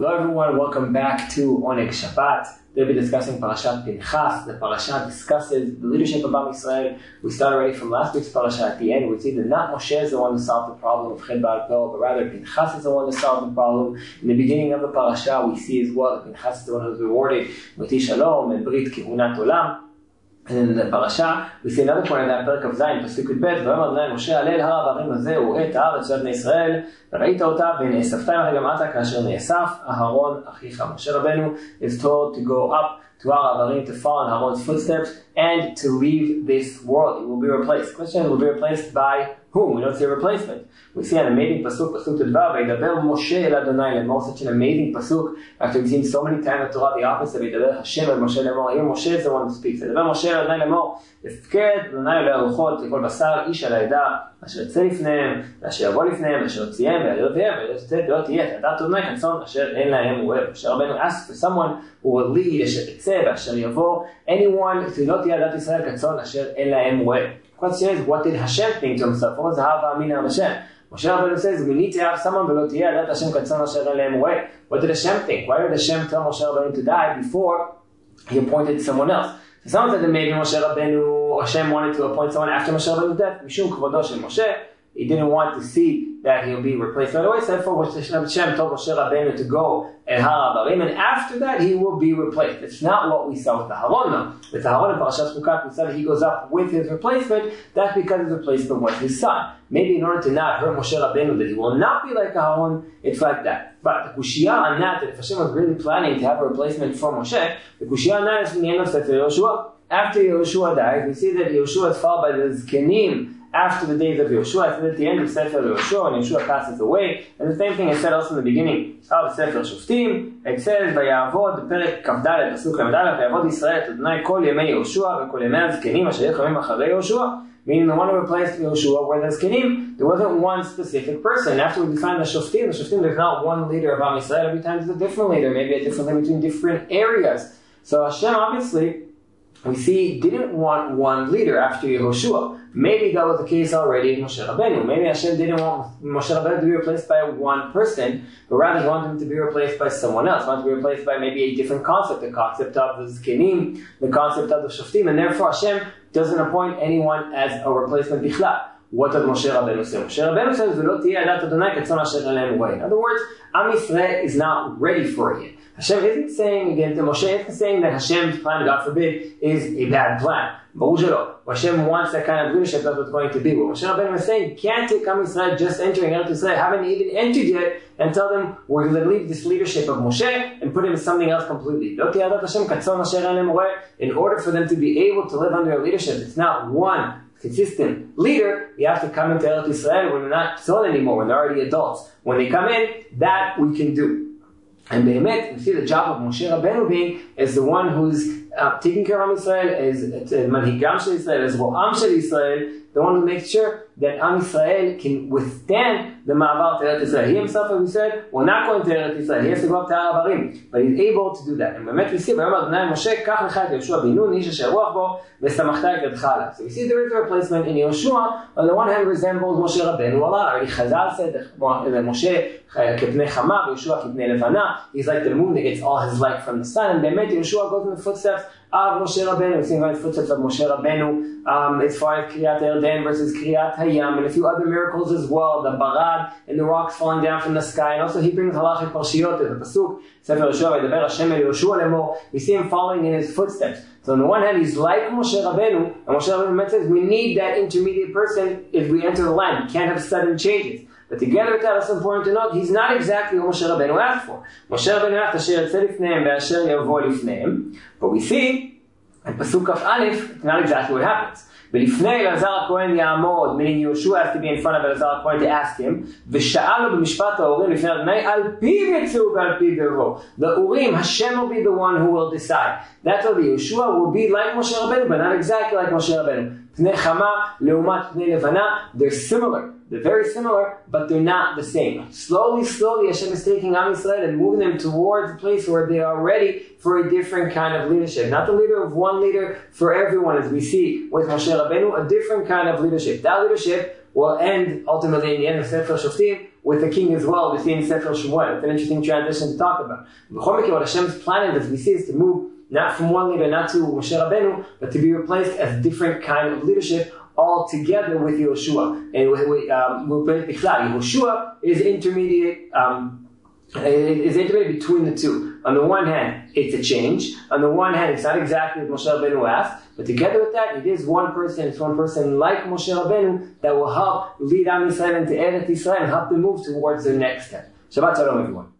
Hello everyone, welcome back to Oneg Shabbat. We'll be discussing Parashat Pinchas. The Parashat discusses the leadership of Am Yisrael. We started already from last week's Parashat at the end. We see that not Moshe is the one to solve the problem of Ched Baal but rather Pinchas is the one to solve the problem. In the beginning of the Parasha, we see as well that Pinchas is the one who's rewarded with Shalom and Brit Kihunat Olam. Another point in that פרק כ"ז, פסוק י"ב, ויאמר אדוני משה עלה אל הר העברים הזה וראה את הארץ של בני ישראל, וראית אותה ונאספת עמך גם אתה כאשר נאסף אהרון אחיך. משה רבנו is told to go Dwar Avarim, to follow in Aaron's footsteps, and to leave this world. He will be replaced. Question will be replaced by whom? We don't see a replacement. We see an amazing pasuk, pasuk tedvav, Yidaber Moshe El Adonai Lemor, such an amazing pasuk. After we've seen so many times the Torah, the opposite of Yidaber Hashem and Moshe Lemor, here Moshe is the one who speaks. Yidaber Moshe El Adonai Lemor, Yifked Adonai Le'aruchot, Yikol Basar, Ish Al אשר יצא לפניהם, ואשר יבוא לפניהם, ואשר יוציאם, ויעליותיהם, ולא תהיה, עדת אדוני כצאן אשר אין להם אוהב. אשר רבנו ask for someone who will lead, אשר יצא, ואשר יבוא, anyone, לא תהיה עדת ישראל כצאן אשר אין להם אוהב. question is, what did Hashem think to himself? What was the Hava Amina of Hashem? Moshe Rabbeinu says, we need to have someone below Tiyah, let Hashem katzon Hashem alem away. What did Hashem think? Why did Hashem tell Moshe Rabbeinu to die before he appointed someone else? So someone said that maybe Moshe Rabbeinu, Hashem wanted to appoint someone after Moshe Rabbeinu's death. Mishum kvodo shel Moshe. He didn't want to see that he'll be replaced right away. So therefore, Hashem told Moshe Rabbeinu to go and Har Abarim, and after that he will be replaced. It's not what we saw with the Haron though. With the Haron in Parashat Chukat, we said he goes up with his replacement. That's because his replacement was his son. Maybe in order to not hurt Moshe Rabbeinu that he will not be like Aharon, it's like that. But the Kushia on that, that if Hashem was really planning to have a replacement for Moshe, the Kushia on that is from the end of Sefer Yoshua. After Yoshua died, we see that Yoshua is followed by the Zkenim, after the days of Yeshua. It's at the end of Sefer Yeshua, and Yeshua passes away. And the same thing is said also in the beginning of Sefer Shoftim. It says, ויעבוד בפרק כ"ד, פסוק ל"ד, ויעבוד ישראל את אדוני כל ימי יהושע וכל ימי הזקנים אשר יחמים אחרי יהושע. Meaning the one who replaced Yeshua were the Zkenim. There wasn't one specific person. After we define the Shoftim, the Shoftim, there's not one leader of Am Yisrael. Every time there's a different leader, maybe a different leader between different areas. So Hashem obviously we see didn't want one leader after Yehoshua. Maybe that was the case already in Moshe Rabbeinu. Maybe Hashem didn't want Moshe Rabbeinu to be replaced by one person, but rather he wanted him to be replaced by someone else. Wanted to be replaced by maybe a different concept, the concept of the Zkenim, the concept of the Shoftim, and therefore Hashem doesn't appoint anyone as a replacement bichlal. What does Moshe Rabbeinu say? Moshe Rabbeinu says, "V'lo tiyeh adat Adonai katzon asher In other words, Am Yisrael is not ready for it. Hashem isn't saying again to Moshe isn't saying that Hashem's plan, God forbid, is a bad plan. What Hashem wants that kind of leadership, that's what's going to be. What Moshe Rabbeinu is saying, can't take Am Yisrael just entering Eretz Yisrael, haven't even entered yet, and tell them we're going to leave this leadership of Moshe and put him in something else completely. In order for them to be able to live under leadership, it's not one consistent leader, you have to come into Eretz Yisrael when they're not children anymore, when they're already adults. When they come in, that we can do. And Behemet, we see the job of Moshe Rabbeinu being as the one who's uh, taking care of Israel, as Manhigam Shel Israel, as Ro'am Shel Israel, the one who makes sure that Am Yisrael can withstand the Ma'avar to Eretz Yisrael. He himself, as we said, will not go into Eretz Yisrael. He has to go up to Har Avarim. But he's able to do that. And באמת we see, ויאמר אדוני משה, קח לך את יהושע בן נון, איש אשר רוח בו, ושמחת את ידך עליו. So we see there is a replacement in Yeshua, on the one hand resembles Moshe Rabbeinu a lot. already Chazal said that Moshe כפני חמה, ויהושע כפני לבנה. He's like the moon that gets all his light from the sun. And באמת Yeshua goes in the footsteps of Moshe Rabbeinu. We see in the footsteps of Moshe Rabbeinu um, as far as Kriyat Erden versus Kriyat Hayam, and a few other miracles as well, the Barad and the rocks falling down from the sky. And also he brings halachic parshiyot, the pasuk, Sefer Yeshua, V'daber Hashem Yoshua lemor. We see him following in his footsteps. So on the one hand, he's like Moshe Rabbeinu, and Moshe Rabbeinu says we need that intermediate person if we enter the land. We can't have sudden changes. But together with that, it's important to note, he's not exactly what Moshe Rabbeinu asked for. Moshe Rabbeinu asked, Asher יצא לפניהם ואשר יבוא לפניהם. But we see, in Pasuk כ"א, not exactly what happens. ולפני אלעזר הכהן יעמוד, meaning Yeshua has to be in front of אלעזר הכהן to ask him, ושאל לו במשפט האורים לפני אדוני, על פיו יצאו ועל פיו יבוא. The Urim, Hashem will be the one who will decide. That's why the Yeshua will be like Moshe Rabbeinu, but not exactly like Moshe Rabbeinu. פני חמה לעומת פני לבנה, they're similar. They're very similar, but they're not the same. Slowly, slowly, Hashem is taking Am Yisrael and moving them towards a place where they are ready for a different kind of leadership. Not the leader of one leader for everyone, as we see with Moshe Rabbeinu, a different kind of leadership. That leadership will end ultimately in the end of Sefer Shoftim with the king as well, we see in Sefer Shmuel. It's an interesting transition to talk about. What Hashem's plan is, as we see, is to move not from one leader, not to Moshe Rabbeinu, but to be replaced as different kind of leadership all together with Yoshua. And with, um, Yoshua is intermediate, um, is intermediate between the two. On the one hand, it's a change. On the one hand, it's not exactly what Moshe Rabbeinu asked, but together with that, it is one person, it's one person like Moshe Rabbeinu that will help lead Am Yisrael into Eretz Yisrael and help them move towards their next step. Shabbat Shalom, everyone.